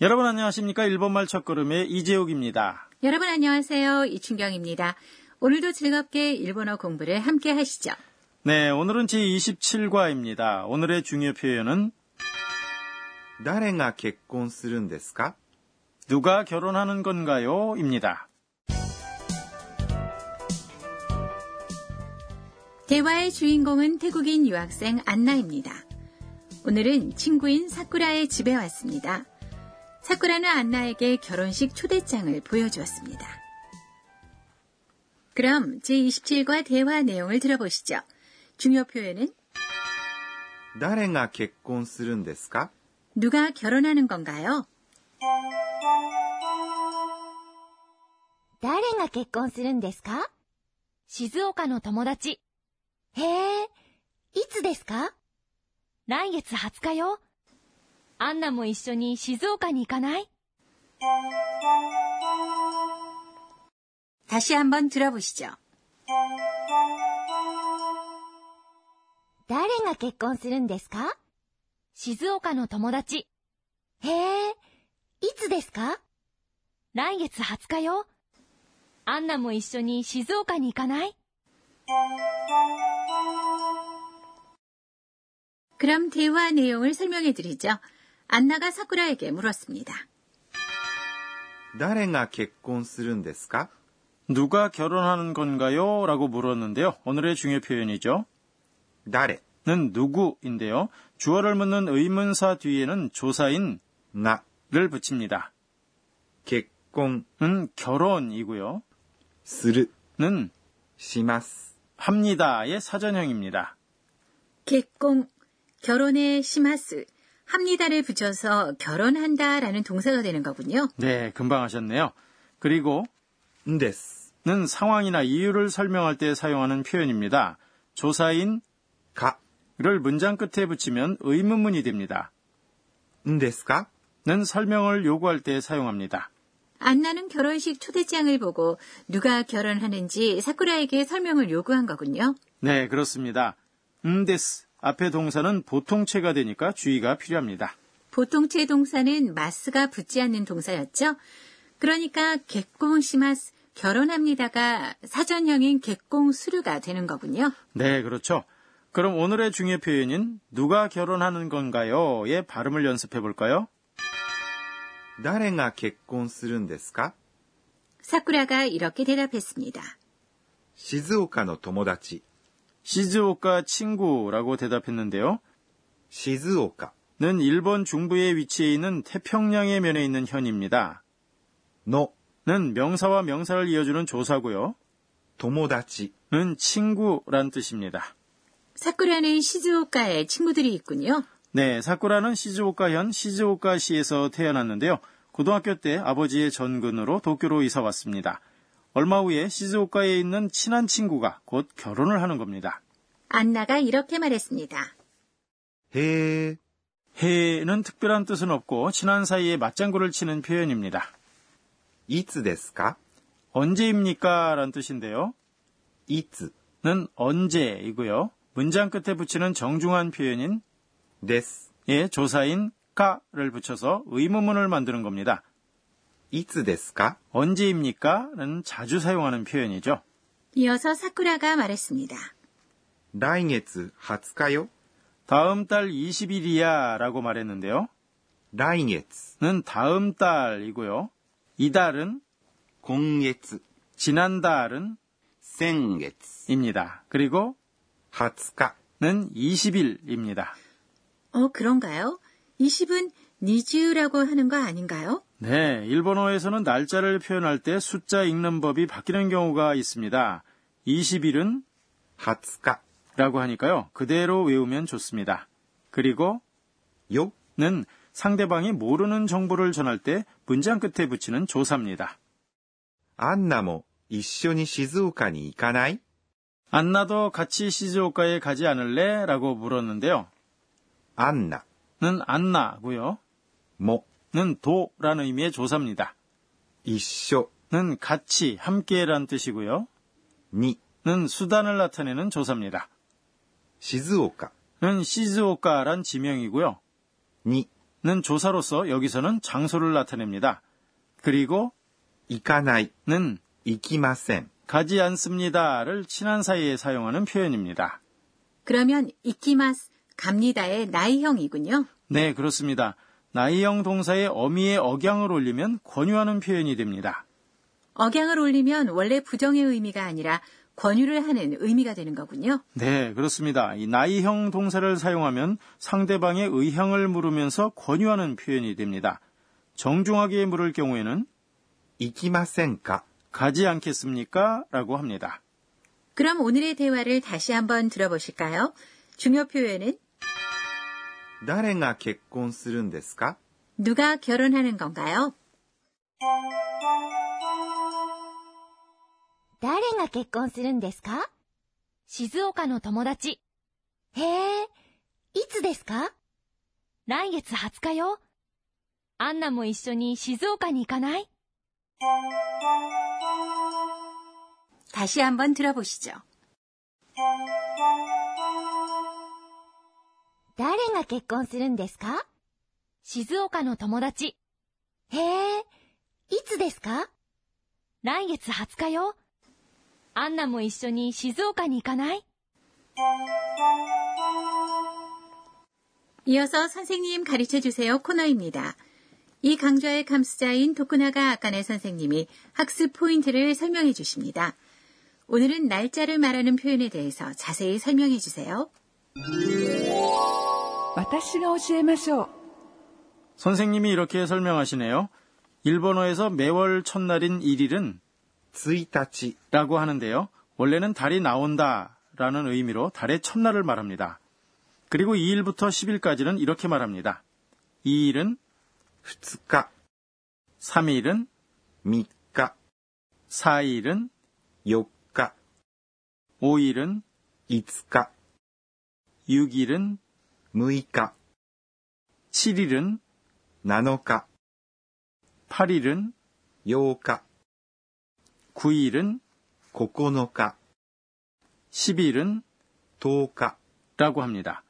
여러분 안녕하십니까? 일본말 첫걸음의 이재욱입니다. 여러분 안녕하세요. 이춘경입니다. 오늘도 즐겁게 일본어 공부를 함께 하시죠. 네, 오늘은 제27과입니다. 오늘의 중요 표현은 誰が結婚するんですか 누가 결혼하는 건가요? 입니다. 대화의 주인공은 태국인 유학생 안나입니다. 오늘은 친구인 사쿠라의 집에 왔습니다. 사쿠라는 안나에게 결혼식 초대장을 보여주었습니다. 그럼 제27과 대화 내용을 들어보시죠. 중요 표현은 誰が結婚するんですか 누가 결혼하는 건가요? 誰が結婚するんですか静岡の友達。へえ、いつですか来月20日よ。 アンナも一緒に静岡に行かない 다시 한번 들어보시죠. 誰が結婚するんですか静岡の友達。へえ、いつですか来月20日よ。アンナも一緒に静岡に行かない 그럼 대화 내용을 설명해 드리죠. 안나가 사쿠라에게 물었습니다. 誰が結婚するんですか 누가 결혼하는 건가요? 라고 물었는데요. 오늘의 중요 표현이죠. 誰 는 누구인데요. 주어를 묻는 의문사 뒤에는 조사인 が 를 붙입니다. 結婚 는 결혼이고요. する 는 します 합니다의 사전형입니다. 개공, 결혼에 시마스, 합니다를 붙여서 결혼한다라는 동사가 되는 거군요. 네, 금방 하셨네요. 그리고 데스는 상황이나 이유를 설명할 때 사용하는 표현입니다. 조사인 가를 문장 끝에 붙이면 의문문이 됩니다. 데스가는 설명을 요구할 때 사용합니다. 안나는 결혼식 초대장을 보고 누가 결혼하는지 사쿠라에게 설명을 요구한 거군요. 네, 그렇습니다. 음데스 앞에 동사는 보통체가 되니까 주의가 필요합니다. 보통체 동사는 마스가 붙지 않는 동사였죠. 그러니까 개공 시마스, 결혼합니다가 사전형인 개공 수류가 되는 거군요. 네, 그렇죠. 그럼 오늘의 중요 표현인 누가 결혼하는 건가요?의 발음을 연습해 볼까요? 誰が結婚するんですか 사쿠라가 이렇게 대답했습니다. 静岡の友達 시즈오카 친구라고 대답했는데요. 시즈오카는 일본 중부에 위치해 있는 태평양의 면에 있는 현입니다. 노는 명사와 명사를 이어주는 조사고요. 도모다치는 친구란 뜻입니다. 사쿠라는 시즈오카에 친구들이 있군요. 네, 사쿠라는 시즈오카현 시즈오카시에서 태어났는데요. 고등학교 때 아버지의 전근으로 도쿄로 이사 왔습니다. 얼마 후에 시즈오카에 있는 친한 친구가 곧 결혼을 하는 겁니다. 안나가 이렇게 말했습니다. へえ 해는 특별한 뜻은 없고 친한 사이에 맞장구를 치는 표현입니다. いつですか 언제입니까? 란 뜻인데요. いつ 는 언제이고요. 문장 끝에 붙이는 정중한 표현인 です 예, 조사인 까를 붙여서 의문문을 만드는 겁니다. いつですか 언제입니까? 는 자주 사용하는 표현이죠. 이어서 사쿠라가 말했습니다. 来月20日よ 다음 달 20일이야 라고 말했는데요. 来月 는 다음 달이고요. 이달은 今月 지난달은 先月 입니다. 그리고 20日 는 20일입니다. 어, 그런가요? 20은 니즈라고 하는 거 아닌가요? 네, 일본어에서는 날짜를 표현할 때 숫자 읽는 법이 바뀌는 경우가 있습니다. 20일은 하츠카라고 하니까요. 그대로 외우면 좋습니다. 그리고 욕는 상대방이 모르는 정보를 전할 때 문장 끝에 붙이는 조사입니다. 안나모 이쇼니 시즈오카니 이카나이? 안나도 같이 시즈오카에 가지 않을래? 라고 물었는데요. 안나는 안나고요. 목은 도라는 의미의 조사입니다. 이쇼는 같이, 함께란 뜻이고요. 니는 수단을 나타내는 조사입니다. 시즈오카는 시즈오카란 지명이고요. 니는 조사로서 여기서는 장소를 나타냅니다. 그리고 이카나이는 이키마센 가지 않습니다를 친한 사이에 사용하는 표현입니다. 그러면 이키마스 갑니다의 나이형이군요. 네, 그렇습니다. 나이형 동사의 어미에 억양을 올리면 권유하는 표현이 됩니다. 억양을 올리면 원래 부정의 의미가 아니라 권유를 하는 의미가 되는 거군요. 네, 그렇습니다. 이 나이형 동사를 사용하면 상대방의 의향을 물으면서 권유하는 표현이 됩니다. 정중하게 물을 경우에는 이기마센까 가지 않겠습니까? 라고 합니다. 그럼 오늘의 대화를 다시 한번 들어보실까요? 중요 표현은 誰が結婚するんですか 누가 결혼하는 건가요? 誰が結婚するんですか静岡の友達。へえ、いつですか来月20日よ。アンナも一緒に静岡に行かない 다시 한번 들어보시죠. 誰が結婚するんですか静岡の友達。へえ、いつですか来月20日よ。アンナも一緒に静岡に行かない 이어서 선생님 가르쳐 주세요 코너입니다. 이 강좌의 감수자인 도쿠나가 아까네 선생님이 학습 포인트를 설명해 주십니다. 오늘은 날짜를 말하는 표현에 대해서 자세히 설명해 주세요. 私が教えましょう。 선생님이 이렇게 설명하시네요. 일본어에서 매월 첫날인 1일은 1日、 라고 하는데요. 원래는 달이 나온다 라는 의미로 달의 첫날을 말합니다. 그리고 2일부터 10일까지는 이렇게 말합니다. 2일은 2日、 3일은 3日、 4일은 4日、 5일은 5日、 6일은 6日、 7일은 7日、 8일은 8日、 9일은 9日、 10일은 10日、 라고 합니다.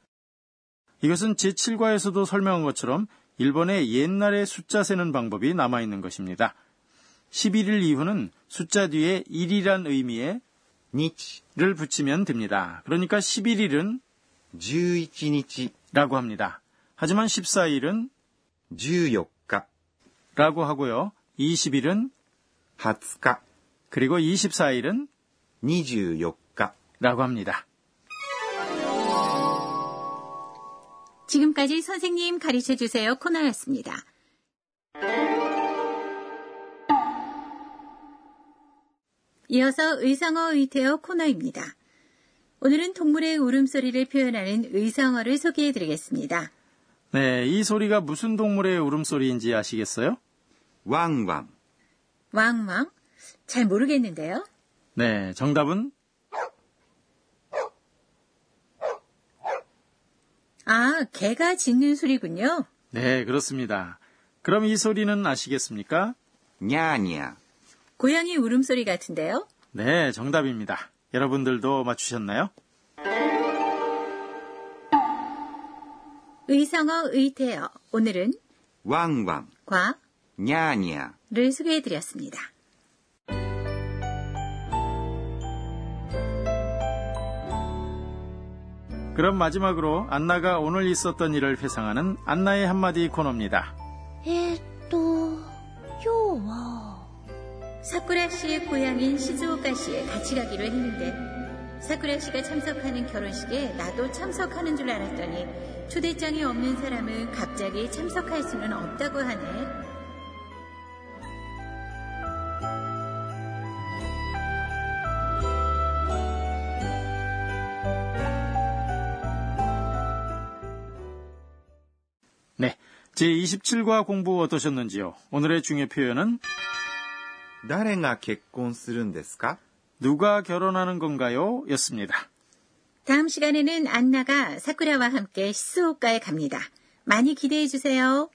이것은 제7과에서도 설명한 것처럼 일본의 옛날의 숫자 세는 방법이 남아있는 것입니다. 11일 이후는 숫자 뒤에 1이란 의미의 日、 를 붙이면 됩니다. 그러니까 11일은 11日、 라고 합니다. 하지만 14일은 14日、 라고 하고요. 20일은 20日、 그리고 24일은 24日。 라고 합니다. 지금까지 선생님 가르쳐 주세요 코너였습니다. 이어서 의성어 의태어 코너입니다. 오늘은 동물의 울음소리를 표현하는 의성어를 소개해 드리겠습니다. 네, 이 소리가 무슨 동물의 울음소리인지 아시겠어요? 왕왕. 왕왕? 잘 모르겠는데요. 네, 정답은? 아, 개가 짖는 소리군요. 네, 그렇습니다. 그럼 이 소리는 아시겠습니까? 냐냐. 고양이 울음소리 같은데요? 네, 정답입니다. 여러분들도 맞추셨나요? 의성어 의태어 오늘은 왕왕과 냐냐를 소개해드렸습니다. 그럼 마지막으로 안나가 오늘 있었던 일을 회상하는 안나의 한마디 코너입니다. 에또 요와 사쿠라 씨의 고향인 시즈오카시에 같이 가기로 했는데 사쿠라 씨가 참석하는 결혼식에 나도 참석하는 줄 알았더니 초대장이 없는 사람은 갑자기 참석할 수는 없다고 하네. 네, 제27과 공부 어떠셨는지요? 오늘의 중요 표현은 誰が結婚するんですか 누가 결혼하는 건가요? 였습니다. 다음 시간에는 안나가 사쿠라와 함께 시즈오카에 갑니다. 많이 기대해 주세요.